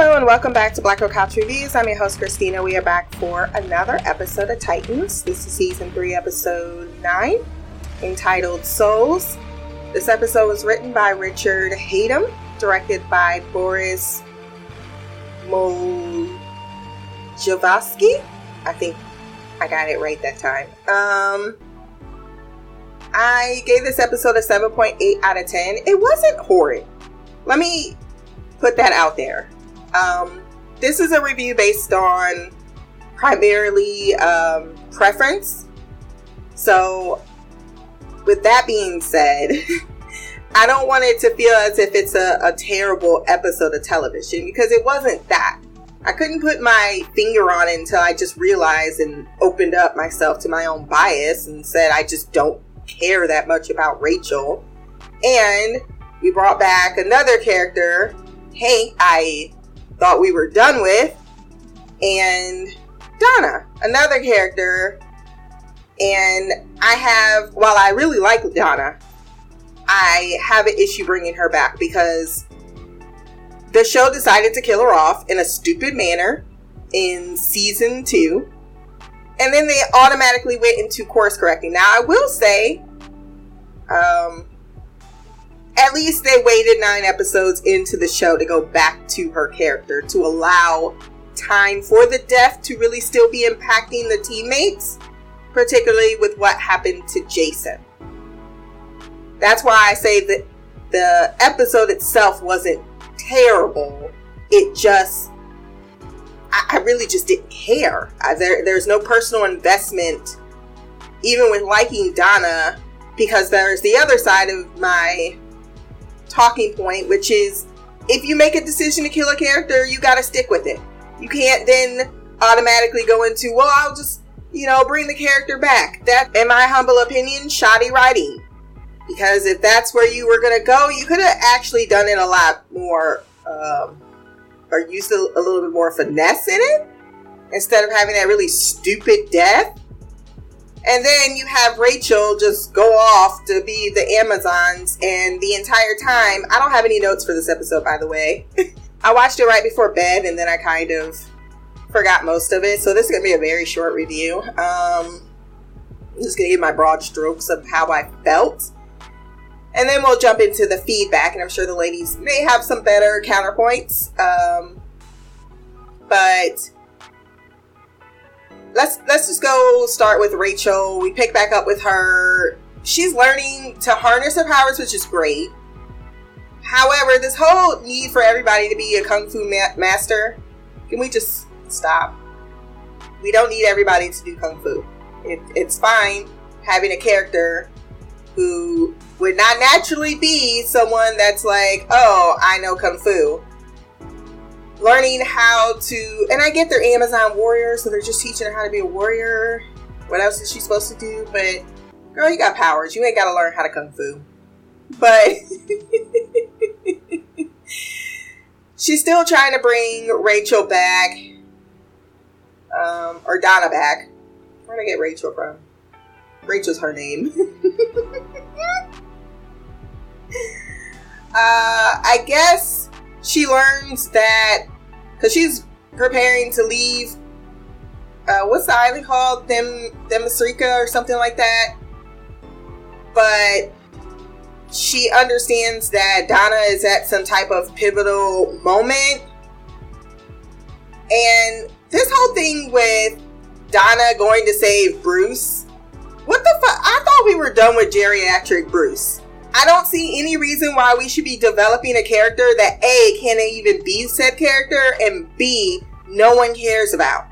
Hello and welcome back to Black Girl Couch Reviews. I'm your host Christina. We are back for another episode of Titans. This is season three, episode nine, entitled Souls. This episode was written by Richard Hatem, directed by Boris Mojsovski. I think I got it right that time. Um, I gave this episode a 7.8 out of 10. It wasn't horrid. Let me put that out there. Um, this is a review based on primarily um, preference. So, with that being said, I don't want it to feel as if it's a, a terrible episode of television because it wasn't that. I couldn't put my finger on it until I just realized and opened up myself to my own bias and said I just don't care that much about Rachel. And we brought back another character, Hank, I thought we were done with, and Donna, another character. And I have, while I really like Donna, I have an issue bringing her back because the show decided to kill her off in a stupid manner in season two. And then they automatically went into course correcting. Now, I will say, um, at least they waited nine episodes into the show to go back to her character to allow time for the death to really still be impacting the teammates, particularly with what happened to Jason. That's why I say that the episode itself wasn't terrible. It just, I, really just didn't care. I, there, there's no personal investment, even with liking Donna, because there's the other side of my talking point, which is if you make a decision to kill a character, you got to stick with it. You can't then automatically go into, well, I'll just, you know, bring the character back. That, in my humble opinion, shoddy writing. Because if that's where you were going to go, you could have actually done it a lot more, um, or used a, a little bit more finesse in it instead of having that really stupid death. And then you have Rachel just go off to be the Amazons, and the entire time, I don't have any notes for this episode, by the way. I watched it right before bed, and then I kind of forgot most of it. So this is gonna be a very short review. Um, I'm just gonna give my broad strokes of how I felt, and then we'll jump into the feedback. And I'm sure the ladies may have some better counterpoints. Um, but let's let's just go start with Rachel. We pick back up with her. She's learning to harness her powers, which is great. However, this whole need for everybody to be a kung fu ma- master, can we just stop? We don't need everybody to do kung fu. It, it's fine having a character who would not naturally be someone that's like, oh, I know kung fu learning how to, and I get they're Amazon warriors, so they're just teaching her how to be a warrior. What else is she supposed to do? But girl, you got powers. You ain't got to learn how to kung fu. But she's still trying to bring Rachel back, um, or Donna back. Where did I get Rachel from? Rachel's her name. uh, I guess she learns that because she's preparing to leave. Uh, what's the island called? Them Themyscira or something like that. But she understands that Donna is at some type of pivotal moment. And this whole thing with Donna going to save Bruce. What the fuck? I thought we were done with geriatric Bruce. I don't see any reason why we should be developing a character that A can't even be said character and B no one cares about.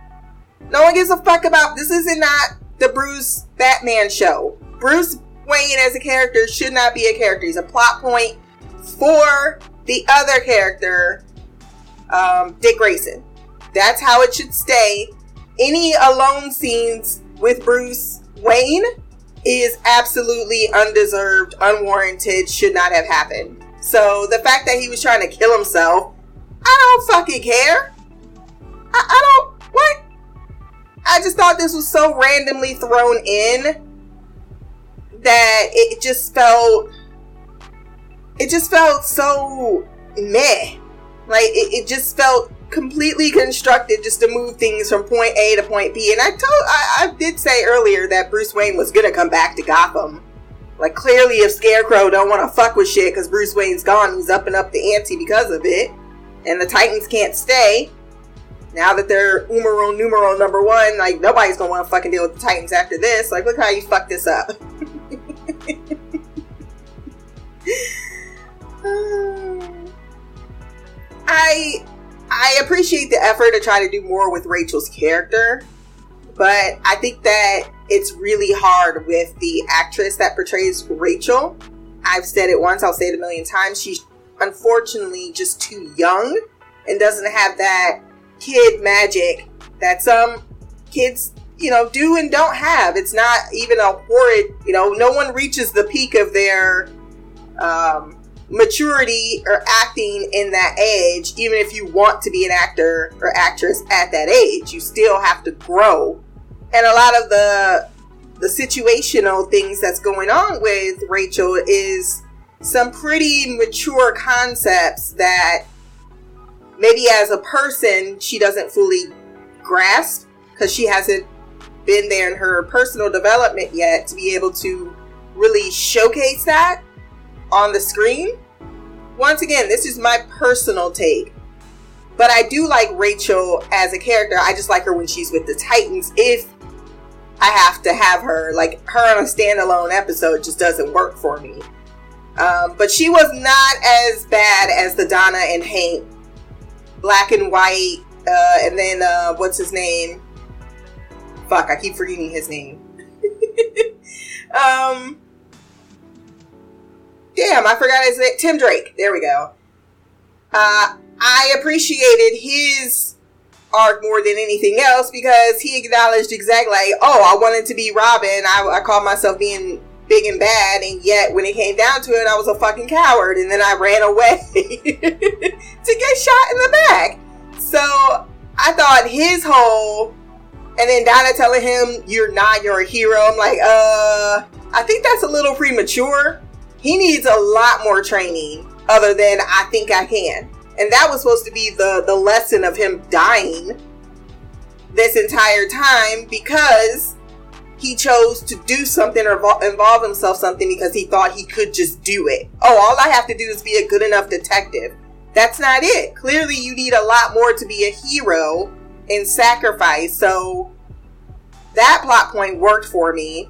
No one gives a fuck about this isn't not the Bruce Batman show. Bruce Wayne as a character should not be a character. He's a plot point for the other character, um, Dick Grayson. That's how it should stay. Any alone scenes with Bruce Wayne is absolutely undeserved, unwarranted, should not have happened. So the fact that he was trying to kill himself, I don't fucking care. I, I don't, what? I just thought this was so randomly thrown in that it just felt, it just felt so meh. Like, it, it just felt completely constructed just to move things from point A to point B. And I told, I, I did say earlier that Bruce Wayne was gonna come back to Gotham. Like clearly, if Scarecrow don't want to fuck with shit because Bruce Wayne's gone, he's up and up the ante because of it, and the Titans can't stay. Now that they're numero numero number one, like nobody's gonna want to fucking deal with the Titans after this. Like, look how you fucked this up. I I appreciate the effort to try to do more with Rachel's character, but I think that it's really hard with the actress that portrays Rachel. I've said it once, I'll say it a million times. She's unfortunately just too young and doesn't have that kid magic that some kids, you know, do and don't have. It's not even a horrid, you know, no one reaches the peak of their um, maturity or acting in that age, even if you want to be an actor or actress at that age, you still have to grow. And a lot of the the situational things that's going on with Rachel is some pretty mature concepts that maybe as a person she doesn't fully grasp because she hasn't been there in her personal development yet to be able to really showcase that on the screen. Once again, this is my personal take. But I do like Rachel as a character. I just like her when she's with the Titans. If I have to have her, like her on a standalone episode, just doesn't work for me. Um, but she was not as bad as the Donna and Hank black and white, uh, and then uh, what's his name? Fuck, I keep forgetting his name. um, damn, I forgot his name. Tim Drake. There we go. Uh, I appreciated his arc more than anything else because he acknowledged exactly like, oh, I wanted to be Robin. I, I called myself being big and bad, and yet when it came down to it, I was a fucking coward, and then I ran away to get shot in the back. So I thought his whole, and then Donna telling him, "You're not, you're a hero." I'm like, uh, I think that's a little premature he needs a lot more training other than I think I can. And that was supposed to be the the lesson of him dying this entire time because he chose to do something or involve himself something because he thought he could just do it. Oh, all I have to do is be a good enough detective. That's not it. Clearly, you need a lot more to be a hero and sacrifice. So that plot point worked for me.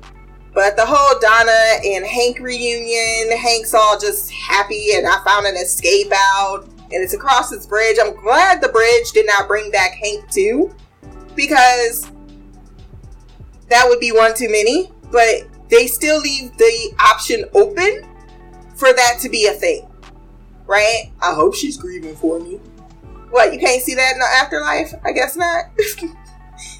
But the whole Donna and Hank reunion, Hank's all just happy, and I found an escape out, and it's across this bridge. I'm glad the bridge did not bring back Hank too, because that would be one too many. But they still leave the option open for that to be a thing, right? I hope she's grieving for me. What, you can't see that in the afterlife? I guess not.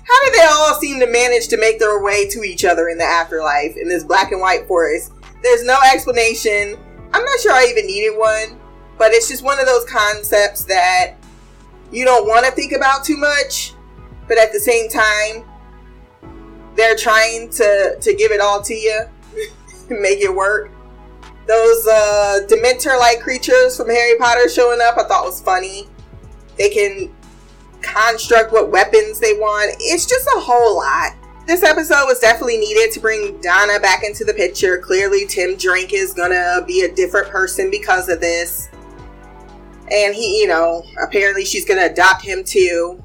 How did they all seem to manage to make their way to each other in the afterlife in this black and white forest? There's no explanation. I'm not sure I even needed one, but it's just one of those concepts that you don't want to think about too much, but at the same time, they're trying to to give it all to you, make it work. Those uh, Dementor-like creatures from Harry Potter showing up, I thought was funny. They can construct what weapons they want. It's just a whole lot. This episode was definitely needed to bring Donna back into the picture. Clearly, Tim Drake is gonna be a different person because of this. And he, you know, apparently she's gonna adopt him too.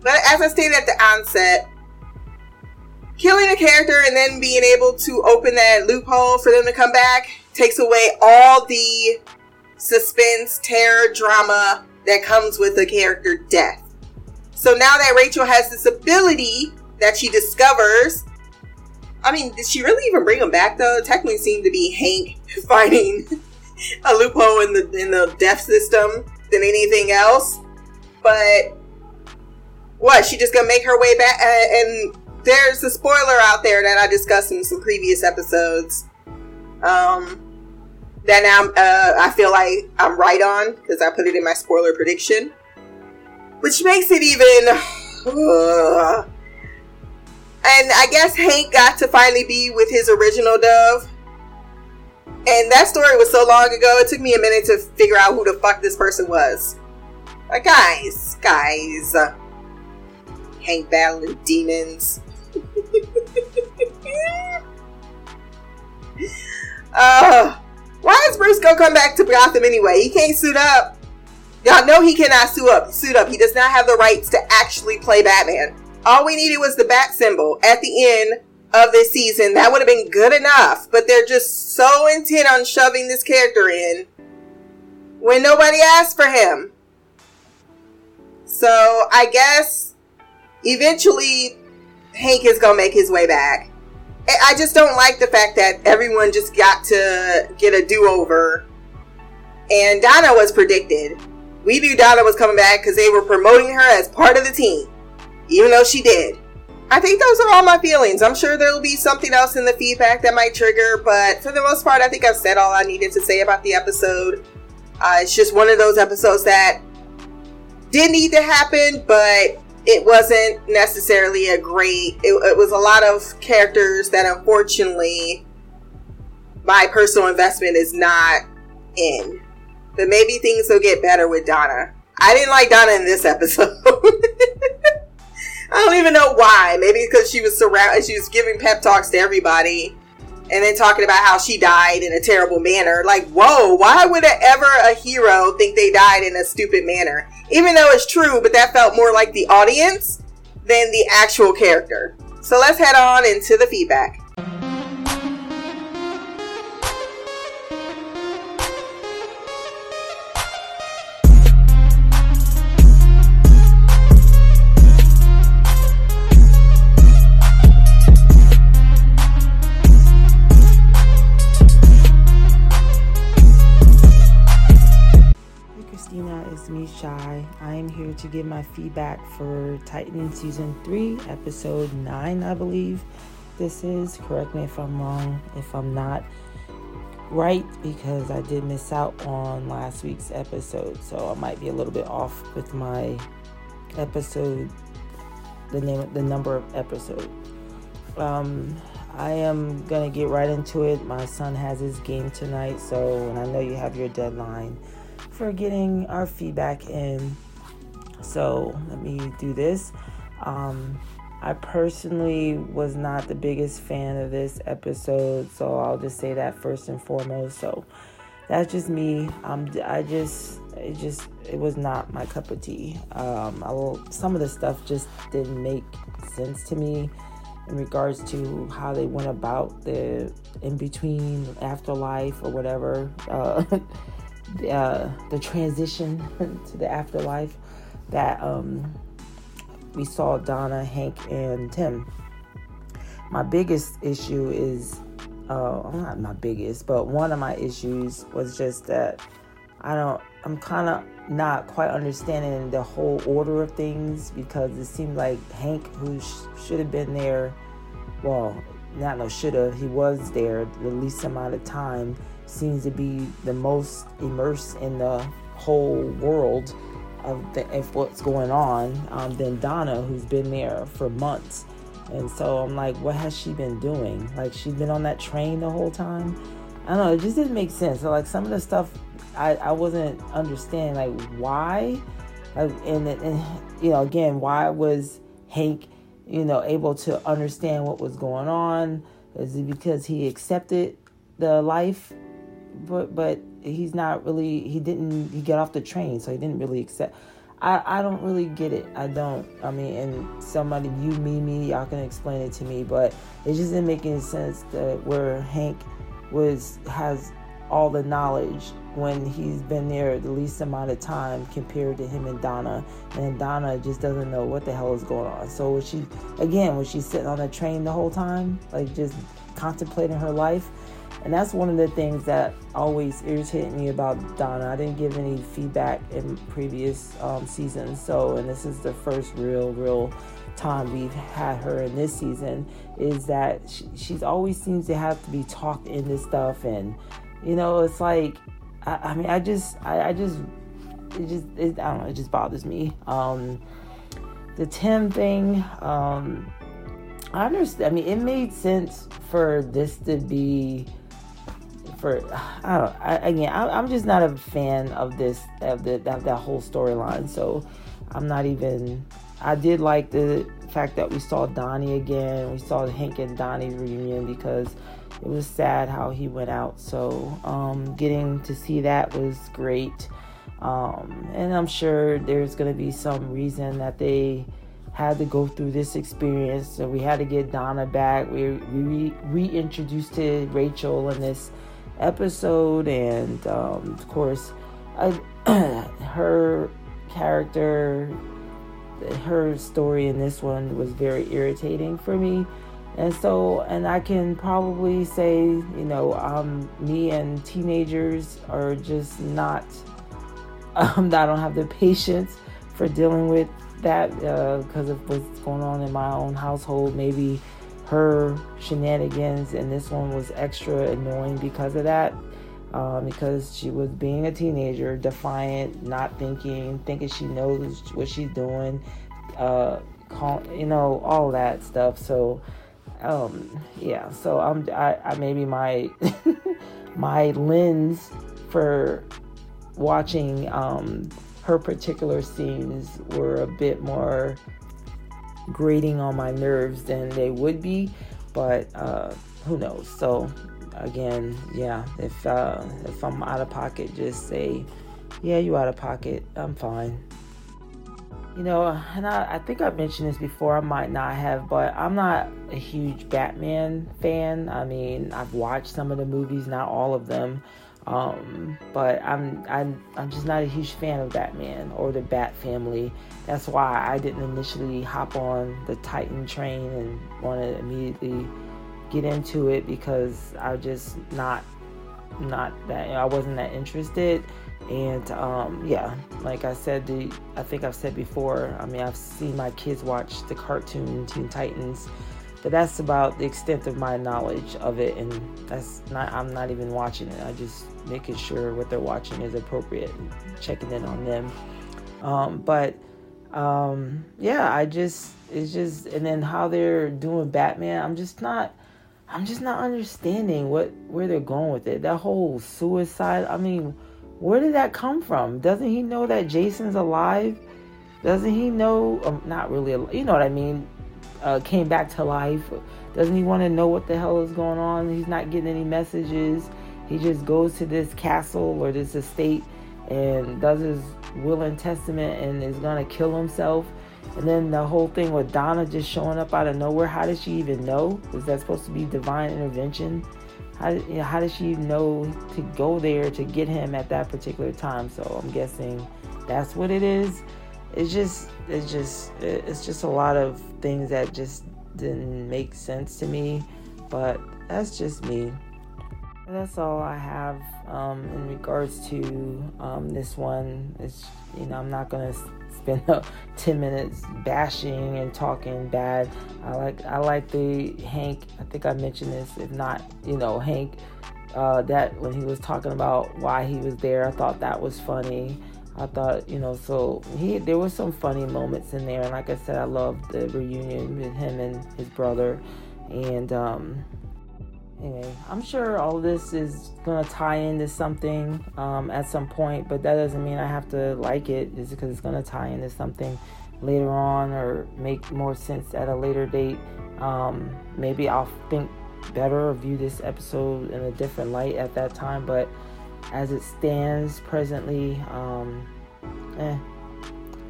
But as I stated at the onset, killing a character and then being able to open that loophole for them to come back takes away all the suspense, terror, drama that comes with a character death. So now that Rachel has this ability that she discovers, I mean, did she really even bring him back though? It technically seemed to be Hank finding a loophole in the in the death system than anything else. But what? She just gonna make her way back? Uh, and there's a spoiler out there that I discussed in some previous episodes. Um, that now uh, I feel like I'm right on because I put it in my spoiler prediction which makes it even. Uh, and I guess Hank got to finally be with his original dove. And that story was so long ago, it took me a minute to figure out who the fuck this person was. Like, guys, guys. Hank battling demons. uh, why is Bruce gonna come back to Gotham anyway? He can't suit up. Y'all know he cannot suit up. Suit up. He does not have the rights to actually play Batman. All we needed was the bat symbol at the end of this season. That would have been good enough. But they're just so intent on shoving this character in when nobody asked for him. So I guess eventually Hank is gonna make his way back. I just don't like the fact that everyone just got to get a do over. And Donna was predicted. We knew Donna was coming back because they were promoting her as part of the team, even though she did. I think those are all my feelings. I'm sure there will be something else in the feedback that might trigger, but for the most part, I think I've said all I needed to say about the episode. Uh, it's just one of those episodes that didn't need to happen, but it wasn't necessarily a great. It, it was a lot of characters that unfortunately my personal investment is not in. But maybe things will get better with Donna. I didn't like Donna in this episode. I don't even know why. Maybe because she was surrounded, she was giving pep talks to everybody, and then talking about how she died in a terrible manner. Like, whoa, why would ever a hero think they died in a stupid manner? Even though it's true, but that felt more like the audience than the actual character. So let's head on into the feedback. Shy. I am here to give my feedback for Titan Season 3, Episode 9, I believe this is. Correct me if I'm wrong, if I'm not right, because I did miss out on last week's episode, so I might be a little bit off with my episode, the name, the number of episode. Um, I am gonna get right into it. My son has his game tonight, so and I know you have your deadline for getting our feedback in. So let me do this. Um, I personally was not the biggest fan of this episode, so I'll just say that first and foremost. So that's just me. Um, I just, it just, it was not my cup of tea. Um, will, some of the stuff just didn't make sense to me in regards to how they went about the in between afterlife or whatever. Uh, uh, the transition to the afterlife that um, we saw Donna, Hank, and Tim. My biggest issue is, uh, not my biggest, but one of my issues was just that I don't, I'm kind of not quite understanding the whole order of things because it seemed like Hank, who sh- should have been there, well, not no should have, he was there the least amount of time seems to be the most immersed in the whole world of, the, of what's going on um, than Donna, who's been there for months. And so I'm like, what has she been doing? Like, she's been on that train the whole time. I don't know. It just didn't make sense. So, like, some of the stuff I, I wasn't understanding, like, why? Like, and, and, you know, again, why was Hank, you know, able to understand what was going on? Is it because he accepted the life but but he's not really he didn't he got off the train so he didn't really accept I, I don't really get it. I don't. I mean, and somebody, you, me, me, y'all can explain it to me, but it just didn't make any sense that where Hank was has all the knowledge when he's been there the least amount of time compared to him and Donna, and Donna just doesn't know what the hell is going on. So was she again was she sitting on the train the whole time, like just contemplating her life? And that's one of the things that always irritated me about Donna. I didn't give any feedback in previous um, seasons. So, and this is the first real, real time we've had her in this season, is that she, she's always seems to have to be talked into stuff. And, you know, it's like, I, I mean, I just, I, I, just, it just, it, I don't know, it just bothers me. Um, the Tim thing, um, I understand. I mean, it made sense for this to be for I don't I, again I, am just not a fan of this of the of that whole storyline so I'm not even I did like the fact that we saw Donnie again we saw Hank and Donnie reunion because it was sad how he went out so um, getting to see that was great um, and I'm sure there's gonna be some reason that they had to go through this experience. So we had to get Donna back. We, we reintroduced to Rachel in this episode, and um, of course, I, her character, her story in this one was very irritating for me. And so, and I can probably say, you know, um, me and teenagers are just not, um, I don't have the patience for dealing with that because uh, of what's going on in my own household. Maybe her shenanigans, and this one was extra annoying because of that. Um, because she was being a teenager, defiant, not thinking, thinking she knows what she's doing, uh, call, you know, all that stuff. So, um, yeah. So I'm, I, I maybe my, my lens for watching um, her particular scenes were a bit more grating on my nerves than they would be, but uh, who knows? So again, yeah, if uh, if I'm out of pocket, just say, yeah, you out of pocket. I'm fine. You know, and I, I think I've mentioned this before. I might not have, but I'm not a huge Batman fan. I mean, I've watched some of the movies, not all of them. Um, but I'm I'm I'm just not a huge fan of Batman or the Bat family. That's why I didn't initially hop on the Titan train and want to immediately get into it because I just not not that I wasn't that interested. And um, yeah, like I said, the I think I've said before. I mean, I've seen my kids watch the cartoon Teen Titans but that's about the extent of my knowledge of it and that's not i'm not even watching it i just making sure what they're watching is appropriate checking in on them um, but um, yeah i just it's just and then how they're doing batman i'm just not i'm just not understanding what where they're going with it that whole suicide i mean where did that come from doesn't he know that jason's alive doesn't he know um, not really you know what i mean uh, came back to life? Doesn't he want to know what the hell is going on? He's not getting any messages. He just goes to this castle or this estate and does his will and testament and is going to kill himself. And then the whole thing with Donna just showing up out of nowhere. How does she even know? Is that supposed to be divine intervention? How, you know, how does she know to go there to get him at that particular time? So I'm guessing that's what it is it's just it's just it's just a lot of things that just didn't make sense to me but that's just me that's all i have um, in regards to um, this one. It's you know i'm not gonna spend 10 minutes bashing and talking bad. I like i like the hank i think i mentioned this if not you know hank uh, that when he was talking about why he was there i thought that was funny. I thought, you know, so he there were some funny moments in there, and like I said, I loved the reunion with him and his brother, and um, anyway, I'm sure all this is gonna tie into something um, at some point, but that doesn't mean I have to like it. Just because it's gonna tie into something later on or make more sense at a later date. Um, maybe I'll think better or view this episode in a different light at that time, but as it stands presently. Um, eh.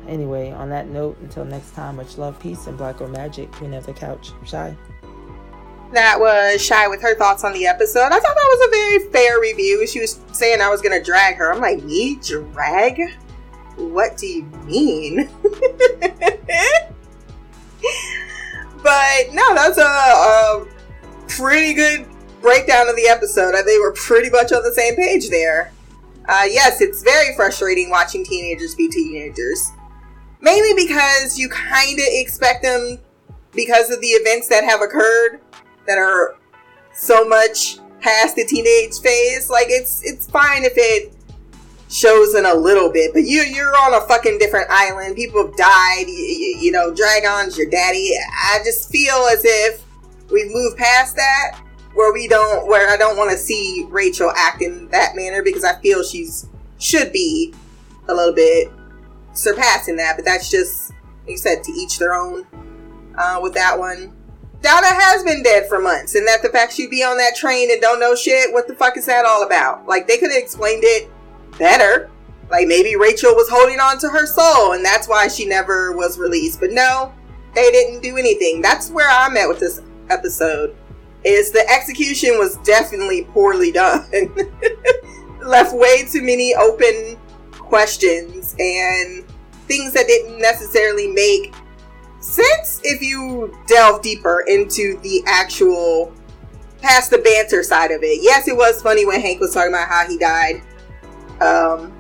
Anyway, on that note, until next time, much love, peace, and black or magic. Queen of the couch, shy. That was Shy with her thoughts on the episode. I thought that was a very fair review. She was saying I was going to drag her. I'm like, me drag? What do you mean? but no, that's a, a pretty good breakdown of the episode, I think they were pretty much on the same page there. Uh, yes, it's very frustrating watching teenagers be teenagers. Mainly because you kind of expect them, because of the events that have occurred, that are so much past the teenage phase. Like it's it's fine if it shows in a little bit, but you you're on a fucking different island. People have died. You, you know, Dragon's your daddy. I just feel as if we've moved past that where we don't where I don't want to see Rachel act in that manner because I feel she's should be a little bit surpassing that, but that's just like you said to each their own uh, with that one. Donna has been dead for months, and that the fact she'd be on that train and don't know shit, what the fuck is that all about? Like they could have explained it better. Like maybe Rachel was holding on to her soul and that's why she never was released. But no, they didn't do anything. That's where I'm at with this episode. Is the execution was definitely poorly done. Left way too many open questions and things that didn't necessarily make sense if you delve deeper into the actual past the banter side of it. Yes, it was funny when Hank was talking about how he died. Um,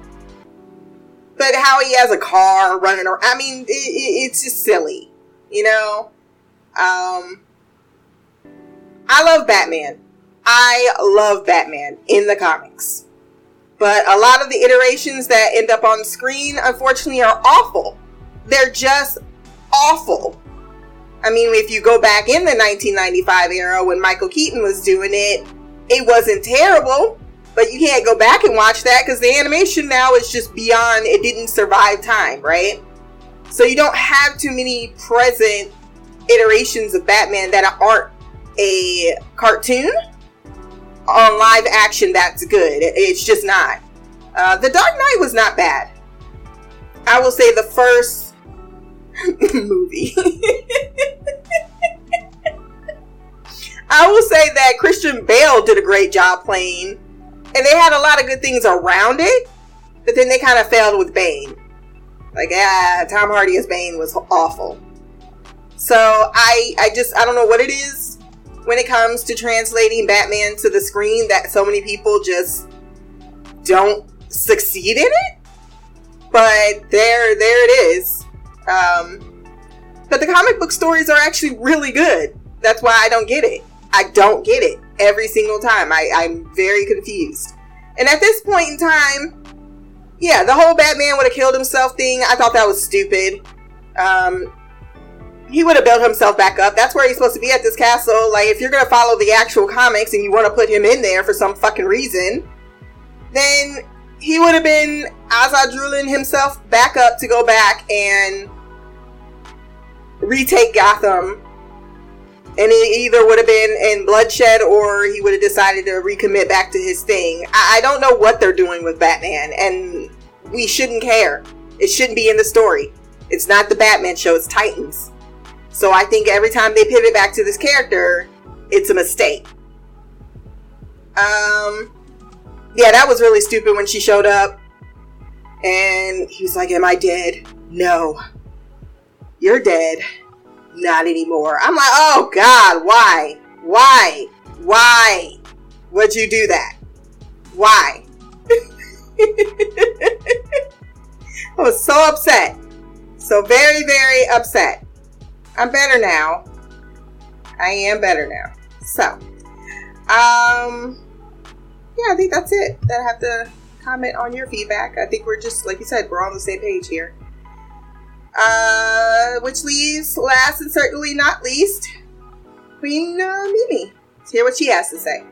but how he has a car running around. I mean, it, it, it's just silly, you know? Um, I love Batman. I love Batman in the comics. But a lot of the iterations that end up on screen, unfortunately, are awful. They're just awful. I mean, if you go back in the 1995 era when Michael Keaton was doing it, it wasn't terrible. But you can't go back and watch that because the animation now is just beyond, it didn't survive time, right? So you don't have too many present iterations of Batman that aren't a cartoon on live action that's good. It's just not. Uh, the Dark Knight was not bad. I will say the first movie. I will say that Christian Bale did a great job playing and they had a lot of good things around it, but then they kind of failed with Bane. Like, ah, Tom Hardy as Bane was awful. So I, I just, I don't know what it is when it comes to translating Batman to the screen that so many people just don't succeed in it. But there, there it is. Um, but the comic book stories are actually really good. That's why I don't get it. I don't get it every single time. I, I'm very confused. And at this point in time, yeah, the whole Batman would have killed himself thing, I thought that was stupid. Um, he would have built himself back up. That's where he's supposed to be at this castle. Like, if you're gonna follow the actual comics and you want to put him in there for some fucking reason, then he would have been Azrazuling himself back up to go back and retake Gotham and he either would have been in bloodshed or he would have decided to recommit back to his thing. I, I don't know what they're doing with Batman, and we shouldn't care. It shouldn't be in the story. It's not the Batman show, it's Titans. So I think every time they pivot back to this character, it's a mistake. Um, yeah, that was really stupid when she showed up. And he was like, Am I dead? No. You're dead not anymore. I'm like, oh God, why? Why? Why would you do that? Why? I was so upset. So very, very upset. I'm better now. I am better now. So, um, yeah, I think that's it. That I have to comment on your feedback. I think we're just, like you said, we're on the same page here. Uh, which leaves last and certainly not least, Queen uh, Mimi. Let's hear what she has to say.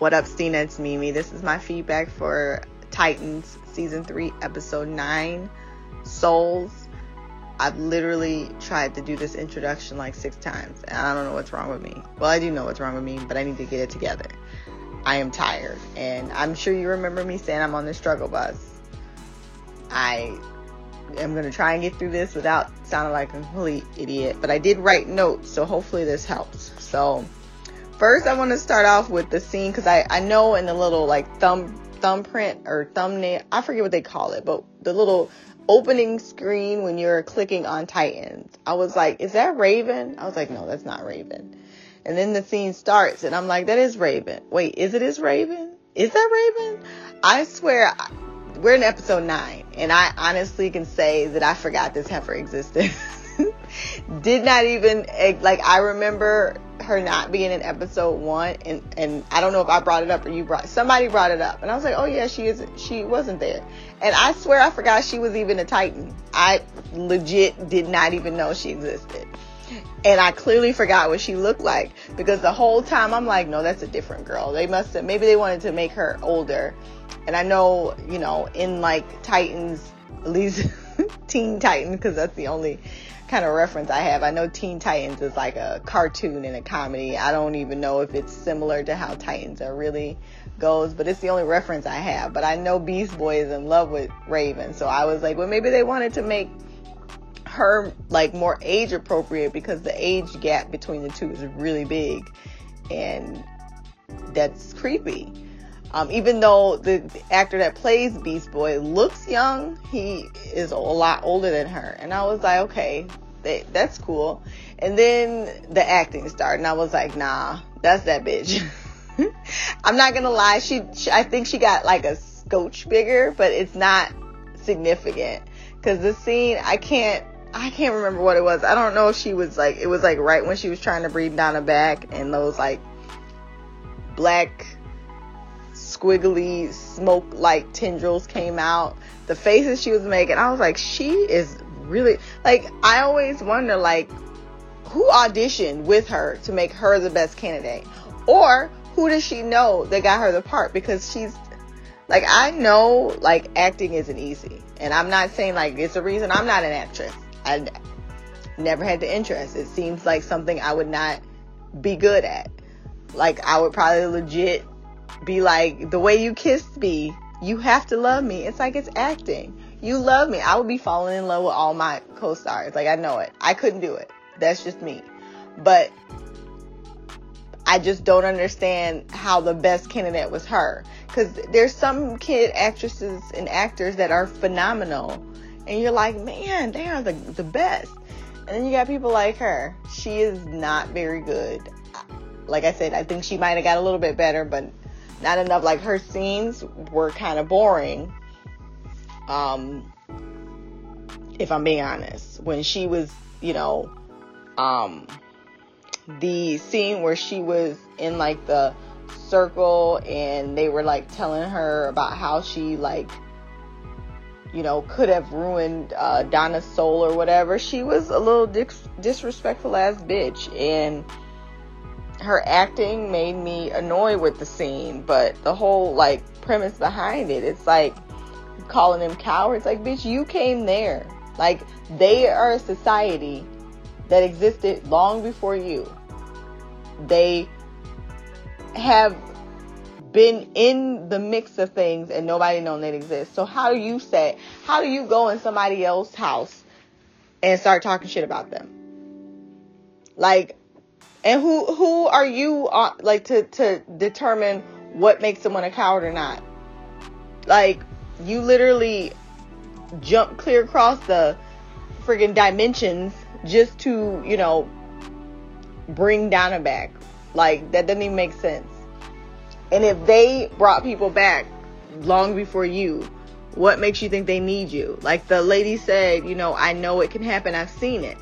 What up, Stina? It's Mimi. This is my feedback for Titans Season 3, Episode 9, Souls. I've literally tried to do this introduction like six times, and I don't know what's wrong with me. Well, I do know what's wrong with me, but I need to get it together. I am tired, and I'm sure you remember me saying I'm on the struggle bus. I am going to try and get through this without sounding like a complete idiot. But I did write notes, so hopefully this helps. So, first, I want to start off with the scene because I, I know in the little like thumb thumbprint or thumbnail, I forget what they call it, but the little opening screen when you're clicking on Titans, I was like, is that Raven? I was like, no, that's not Raven. And then the scene starts, and I'm like, that is Raven. Wait, is it is Raven? Is that Raven? I swear, we're in episode nine, and I honestly can say that I forgot this heifer existed. Did not even eh, like I remember her not being in episode one, and and I don't know if I brought it up or you brought somebody brought it up, and I was like, oh yeah, she is she wasn't there, and I swear I forgot she was even a Titan. I legit did not even know she existed. And I clearly forgot what she looked like because the whole time I'm like, no, that's a different girl. They must have, maybe they wanted to make her older. And I know, you know, in like Titans, at least Teen Titans, because that's the only kind of reference I have. I know Teen Titans is like a cartoon and a comedy. I don't even know if it's similar to how Titans are really goes, but it's the only reference I have. But I know Beast Boy is in love with Raven, so I was like, well, maybe they wanted to make her like more age appropriate because the age gap between the two is really big and that's creepy. Um, even though the, actor that plays Beast Boy looks young, he is a lot older than her. And I was like, okay, they, that's cool. And then the acting started, and I was like, nah, that's that bitch. I'm not gonna lie, she, she, I think she got like a scotch bigger, but it's not significant. Cause the scene, I can't, I can't remember what it was. I don't know if she was like it was like right when she was trying to breathe down her back and those like black squiggly smoke like tendrils came out. The faces she was making, I was like, she is really like I always wonder like who auditioned with her to make her the best candidate? Or who does she know that got her the part? Because she's like I know like acting isn't easy. And I'm not saying like it's a reason I'm not an actress. I never had the interest. It seems like something I would not be good at. Like I would probably legit be like, the way you kissed me, you have to love me. It's like it's acting. You love me. I would be falling in love with all my co-stars. Like I know it. I couldn't do it. That's just me. But I just don't understand how the best candidate was her. Cause there's some kid actresses and actors that are phenomenal and you're like, man, they are the, the best. And then you got people like her. She is not very good. Like I said, I think she might have got a little bit better, but not enough. Like her scenes were kind of boring. Um, if I'm being honest, when she was, you know, um, the scene where she was in like the circle and they were like telling her about how she like you know, could have ruined uh, Donna's soul or whatever. She was a little dis- disrespectful ass bitch, and her acting made me annoyed with the scene. But the whole like premise behind it, it's like calling them cowards. Like, bitch, you came there. Like, they are a society that existed long before you. They have been in the mix of things and nobody known they exist. So how do you say, how do you go in somebody else's house and start talking shit about them? Like, and who, who are you, uh, like, to, to determine what makes someone a coward or not? Like, you literally jump clear across the friggin' dimensions just to, you know, bring Donna back. Like, that doesn't even make sense. And if they brought people back long before you, what makes you think they need you? Like the lady said, you know, I know it can happen. I've seen it.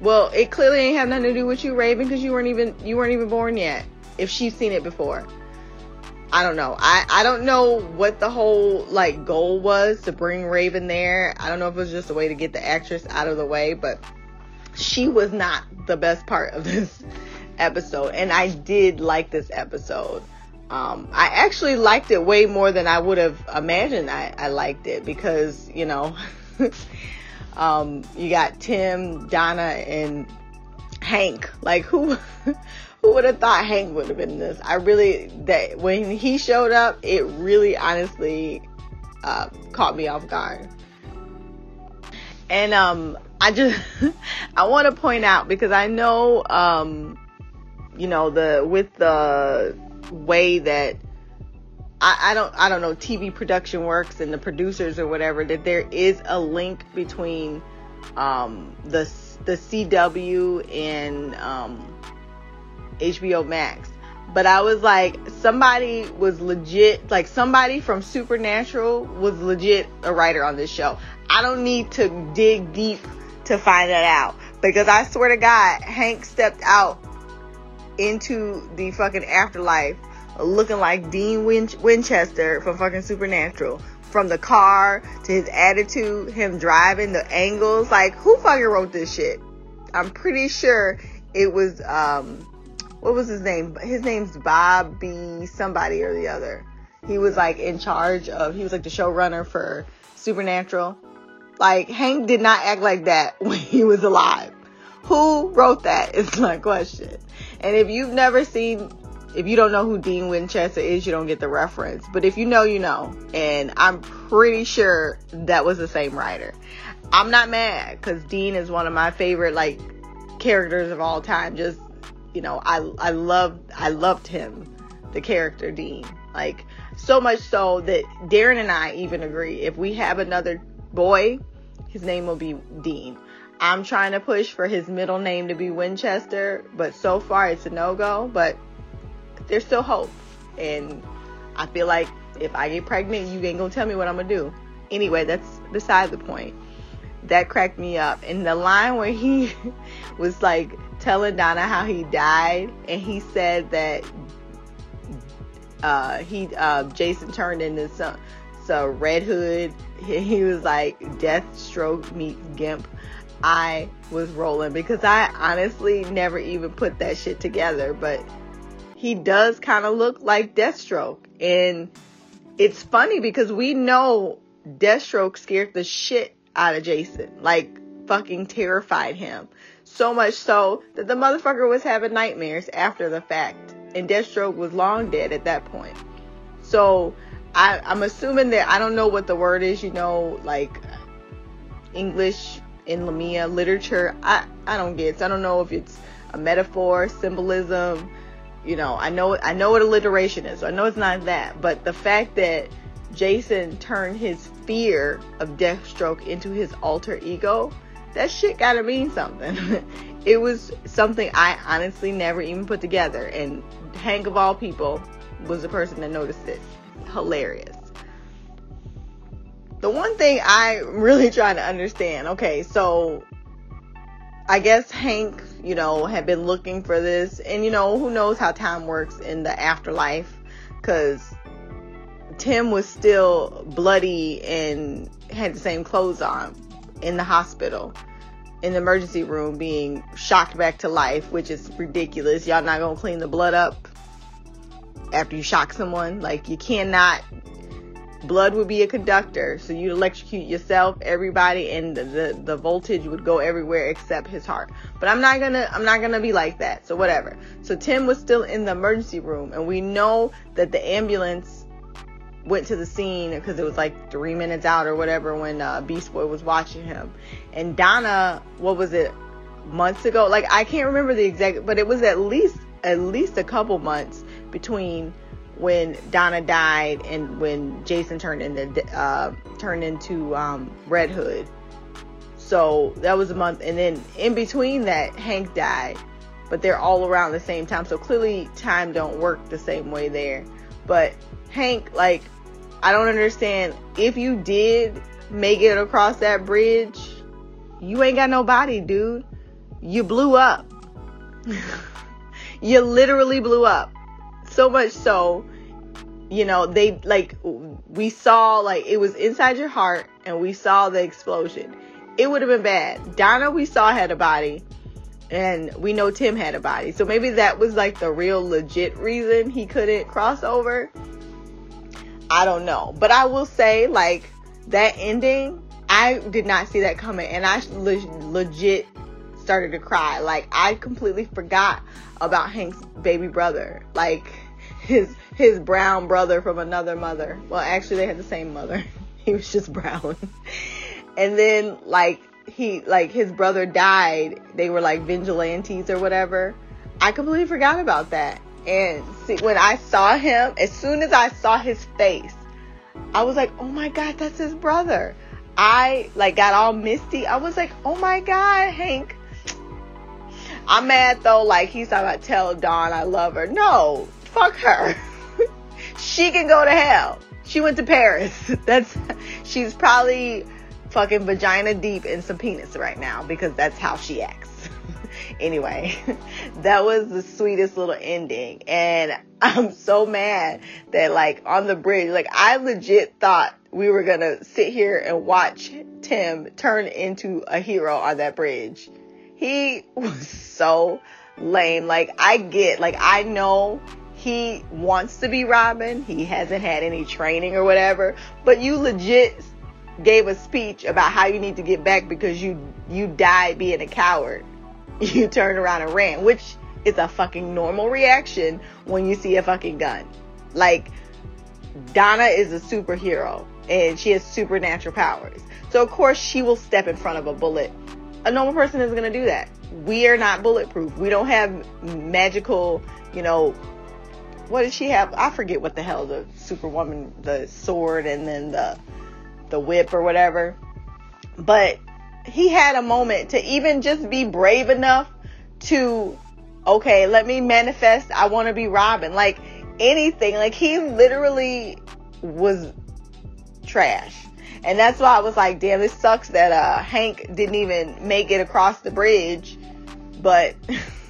Well, it clearly ain't have nothing to do with you, Raven, because you weren't even you weren't even born yet. If she's seen it before, I don't know. I I don't know what the whole like goal was to bring Raven there. I don't know if it was just a way to get the actress out of the way, but she was not the best part of this episode, and I did like this episode. Um, I actually liked it way more than I would have imagined I, I liked it because, you know, um, you got Tim, Donna, and Hank. Like, who, who would have thought Hank would have been this? I really, that when he showed up, it really honestly, uh, caught me off guard. And, um, I just, I want to point out because I know, um, you know, the, with the, way that I, I, don't I don't know TV production works and the producers or whatever that there is a link between um, the the CW and um, HBO Max. But I was like, somebody was legit, like somebody from Supernatural was legit a writer on this show. I don't need to dig deep to find that out because I swear to God, Hank stepped out into the fucking afterlife looking like Dean Win- Winchester from fucking Supernatural. From the car to his attitude, him driving, the angles. Like, who fucking wrote this shit? I'm pretty sure it was um what was his name? His name's Bobby somebody or the other. He was like in charge of he was like the showrunner for Supernatural. Like Hank did not act like that when he was alive. Who wrote that is my question. And if you've never seen if you don't know who Dean Winchester is, you don't get the reference. But if you know, you know. And I'm pretty sure that was the same writer. I'm not mad because Dean is one of my favorite like characters of all time. Just you know, I I loved I loved him, the character Dean. Like so much so that Darren and I even agree. If we have another boy, his name will be Dean. I'm trying to push for his middle name to be Winchester, but so far it's a no go. But there's still hope. And I feel like if I get pregnant, you ain't gonna tell me what I'm gonna do. Anyway, that's beside the point. That cracked me up. And the line where he was like telling Donna how he died, and he said that uh, he uh, Jason turned into some so Red Hood. He, was like Deathstroke meets Gimp. I was rolling because I honestly never even put that shit together, but he does kind of look like Deathstroke. And it's funny because we know Deathstroke scared the shit out of Jason. Like, fucking terrified him. So much so that the motherfucker was having nightmares after the fact. And Deathstroke was long dead at that point. So, I, I'm assuming that, I don't know what the word is, you know, like English in Lamia literature. I, I don't get it. I don't know if it's a metaphor, symbolism, you know, I know I know what alliteration is. So I know it's not that, but the fact that Jason turned his fear of Deathstroke into his alter ego, that shit gotta mean something. it was something I honestly never even put together, and Hank of all people was the person that noticed it. Hilarious. The one thing I'm really trying to understand, okay, so I guess Hank, you know, had been looking for this, and you know, who knows how time works in the afterlife, because Tim was still bloody and had the same clothes on in the hospital, in the emergency room, being shocked back to life, which is ridiculous. Y'all not gonna clean the blood up after you shock someone? Like, you cannot blood would be a conductor. So you'd electrocute yourself everybody and the, the, the voltage would go everywhere except his heart. But i'm not gonna i'm not gonna be like that. So whatever. So tim was still in the emergency room and we know that the ambulance went to the scene because it was like three minutes out or whatever when uh, beast boy was watching him. And donna what was it months ago? Like i can't remember the exact but it was at least at least a couple months between when Donna died and when Jason turned into uh, turned into um, Red Hood. So that was a month, and then in between that, Hank died. But they're all around the same time, so clearly time don't work the same way there. But Hank, like, I don't understand. If you did make it across that bridge, you ain't got no body, dude. You blew up. you literally blew up so much so you know they like we saw like it was inside your heart and we saw the explosion. It would have been bad. Donna we saw had a body and we know tim had a body. So maybe that was like the real legit reason he couldn't cross over. I don't know. But i will say like that ending i did not see that coming and i le- legit started to cry. Like i completely forgot about hank's baby brother. Like his his brown brother from another mother. Well, actually, they had the same mother. he was just brown. and then like he like his brother died. They were like vigilantes or whatever. I completely forgot about that. And see, when I saw him, as soon as I saw his face, I was like, "Oh my god, that's his brother." I like got all misty. I was like, "Oh my god, Hank." I'm mad though. Like he's talking about tell Dawn I love her. No, fuck her. she can go to hell. She went to Paris. That's she's probably fucking vagina deep in some penis right now because that's how she acts. anyway, that was the sweetest little ending and I'm so mad that like on the bridge, like I legit thought we were going to sit here and watch Tim turn into a hero on that bridge. he was so lame. Like I get, like I know he wants to be Robin. He hasn't had any training or whatever, but you legit gave a speech about how you need to get back because you you died being a coward. You turned around and ran, which is a fucking normal reaction when you see a fucking gun. Like Donna is a superhero and she has supernatural powers. So of course she will step in front of a bullet. A normal person isn't going to do that. We are not bulletproof. We don't have magical, you know, what did she have? I forget what the hell the superwoman, the sword and then the the whip or whatever. But he had a moment to even just be brave enough to okay, let me manifest I want to be Robin. Like anything. Like he literally was trash. And that's why I was like, damn, it sucks that uh, Hank didn't even make it across the bridge, but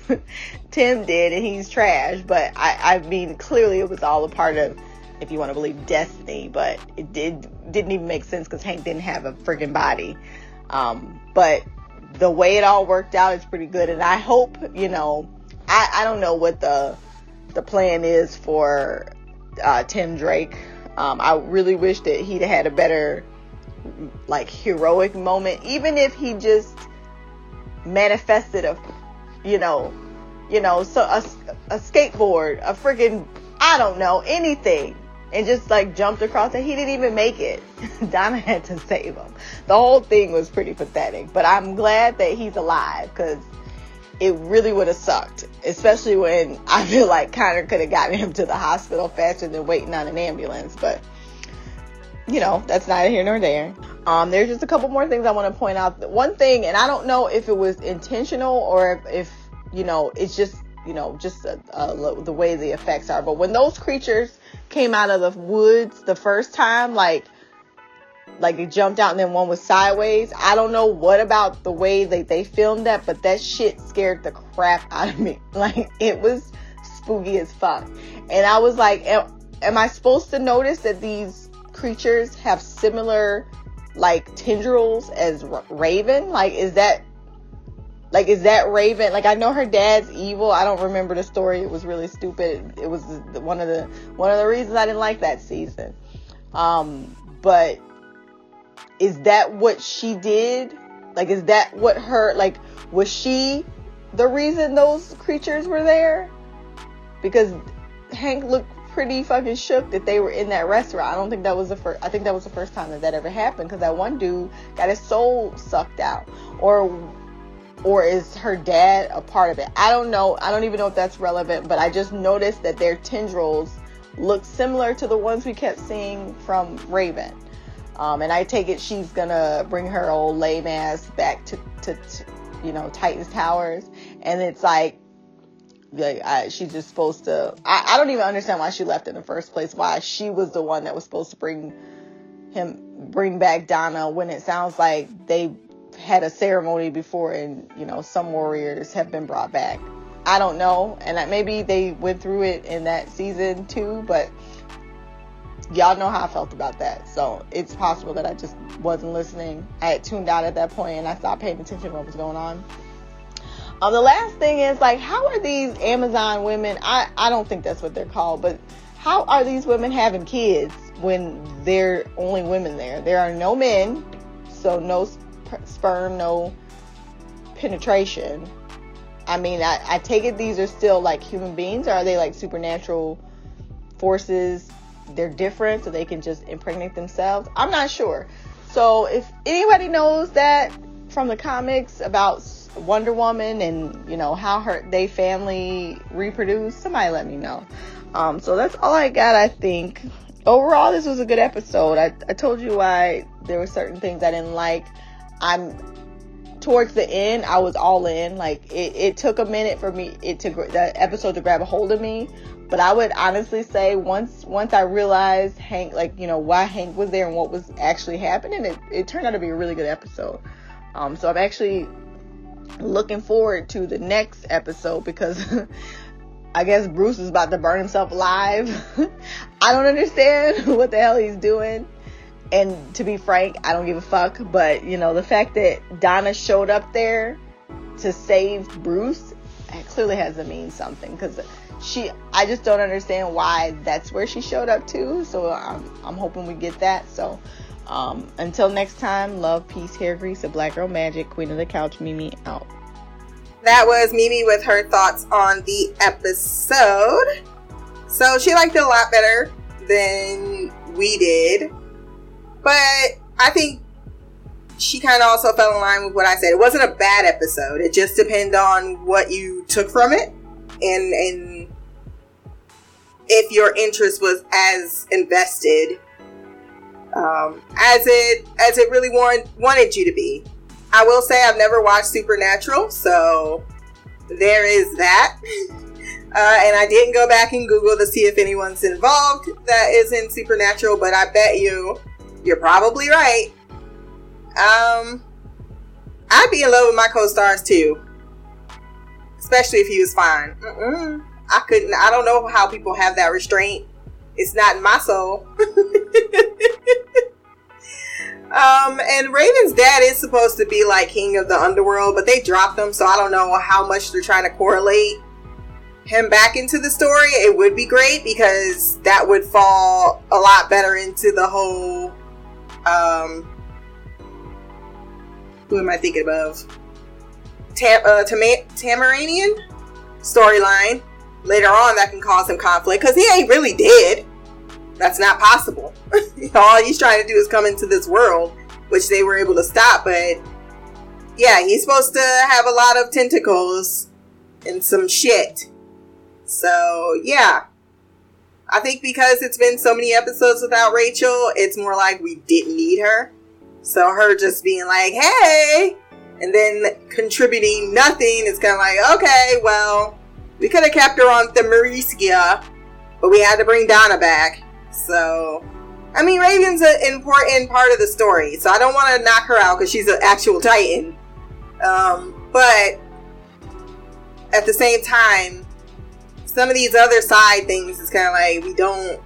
Tim did, and he's trash. But I, I mean, clearly it was all a part of, if you want to believe, destiny. But it did didn't even make sense because Hank didn't have a friggin' body. Um, but the way it all worked out is pretty good, and I hope you know. I, I don't know what the the plan is for uh, Tim Drake. Um, I really wish that he'd had a better, like, heroic moment, even if he just manifested a, you know, you know, so a, a skateboard, a freaking, I don't know, anything, and just like jumped across it. He didn't even make it. Donna had to save him. The whole thing was pretty pathetic, but I'm glad that he's alive because it really would have sucked, especially when I feel like Connor could have gotten him to the hospital faster than waiting on an ambulance. But you know, that's neither here nor there. Um, there's just a couple more things I want to point out. One thing, and I don't know if it was intentional or if, if you know, it's just you know, just uh, uh, the way the effects are. But when those creatures came out of the woods the first time, like like it jumped out and then one was sideways. I don't know what about the way that they filmed that, but that shit scared the crap out of me. Like it was spooky as fuck. And I was like, am, am I supposed to notice that these creatures have similar like tendrils as Raven? Like is that like is that Raven? Like I know her dad's evil. I don't remember the story. It was really stupid. It was one of the one of the reasons I didn't like that season. Um, but is that what she did? Like, is that what her, like, was she the reason those creatures were there? Because Hank looked pretty fucking shook that they were in that restaurant. I don't think that was the first, I think that was the first time that that ever happened because that one dude got his soul sucked out. Or, or is her dad a part of it? I don't know. I don't even know if that's relevant, but I just noticed that their tendrils look similar to the ones we kept seeing from Raven. Um, and I take it she's gonna bring her old lame ass back to, to, to you know, Titan's Towers. And it's like, like I, she's just supposed to. I, I don't even understand why she left in the first place. Why she was the one that was supposed to bring him, bring back Donna when it sounds like they had a ceremony before and you know some warriors have been brought back. I don't know, and maybe they went through it in that season too, but y'all know how I felt about that. So it's possible that I just wasn't listening. I had tuned out at that point and I stopped paying attention to what was going on. Um, the last thing is like, how are these Amazon women? I, I don't think that's what they're called, but how are these women having kids when they're only women there? There are no men, so no sperm, no penetration. I mean, I, I take it these are still like human beings, or are they like supernatural forces they're different so they can just impregnate themselves. I'm not sure. So if anybody knows that from the comics about Wonder Woman and you know how her they family reproduce, somebody let me know. Um, so that's all I got. I think overall this was a good episode. I, I told you why there were certain things I didn't like. I'm towards the end I was all in. Like it, it took a minute for me it to the episode to grab a hold of me, but I would honestly say once once I realized Hank, like you know why Hank was there and what was actually happening, it, it turned out to be a really good episode. Um, so I'm actually looking forward to the next episode because I guess Bruce is about to burn himself alive. I don't understand what the hell he's doing. And to be frank, I don't give a fuck. But you know, the fact that Donna showed up there to save Bruce clearly has to mean something because she I just don't understand why that's where she showed up to. So I'm I'm hoping we get that. So um, until next time, love, peace, hair grease, a black girl magic, queen of the couch, Mimi out. That was Mimi with her thoughts on the episode. So she liked it a lot better than we did. But I think she kind of also fell in line with what I said. It wasn't a bad episode. It just depends on what you took from it and and if your interest was as invested um, as it as it really want, wanted you to be. I will say I've never watched Supernatural, so there is that. Uh, and I didn't go back and Google to see if anyone's involved that is in Supernatural, but I bet you you're probably right. Um, I'd be in love with my co-stars too, especially if he was fine. Mm-mm. I couldn't. I don't know how people have that restraint. It's not in my soul. um, and Raven's dad is supposed to be like king of the underworld, but they dropped him, so I don't know how much they're trying to correlate him back into the story. It would be great because that would fall a lot better into the whole um, who am I thinking of? Tam, uh, Tam- Tamaranean storyline. Later on, that can cause some conflict because he ain't really dead. That's not possible. All he's trying to do is come into this world, which they were able to stop. But yeah, he's supposed to have a lot of tentacles and some shit. So yeah, I think because it's been so many episodes without Rachel, it's more like we didn't need her. So her just being like, hey, and then contributing nothing is kind of like, okay, well, we could have kept her on the Themyscira, but we had to bring Donna back. So, I mean, Raven's an important part of the story, so I don't want to knock her out because she's an actual Titan. Um, but at the same time, some of these other side things is kind of like we don't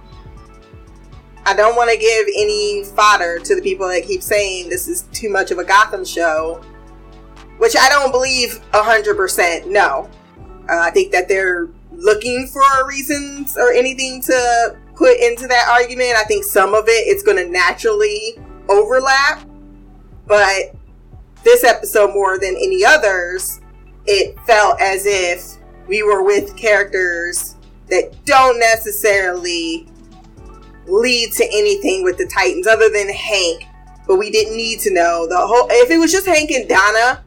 I don't want to give any fodder to the people that keep saying this is too much of a Gotham show, which I don't believe 100%. No. Uh, I think that they're looking for reasons or anything to put into that argument. I think some of it it's going to naturally overlap, but this episode more than any others, it felt as if we were with characters that don't necessarily lead to anything with the Titans other than Hank. But we didn't need to know the whole. If it was just Hank and Donna,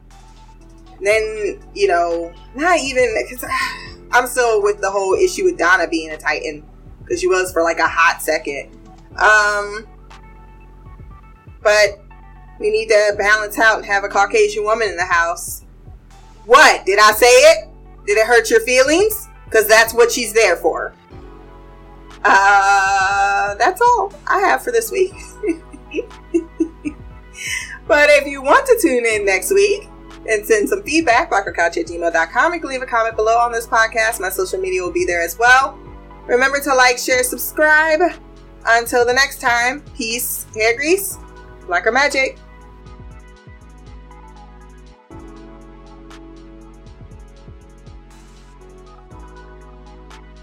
then you know, not even because I'm still with the whole issue with Donna being a Titan because she was for like a hot second. Um, but we need to balance out and have a Caucasian woman in the house. What did I say it? Did it hurt your feelings? Because that's what she's there for. Uh, that's all I have for this week. but if you want to tune in next week and send some feedback, blackercouch at gmail.com, you can leave a comment below on this podcast. My social media will be there as well. Remember to like, share, subscribe. Until the next time, peace, hair grease, blacker magic.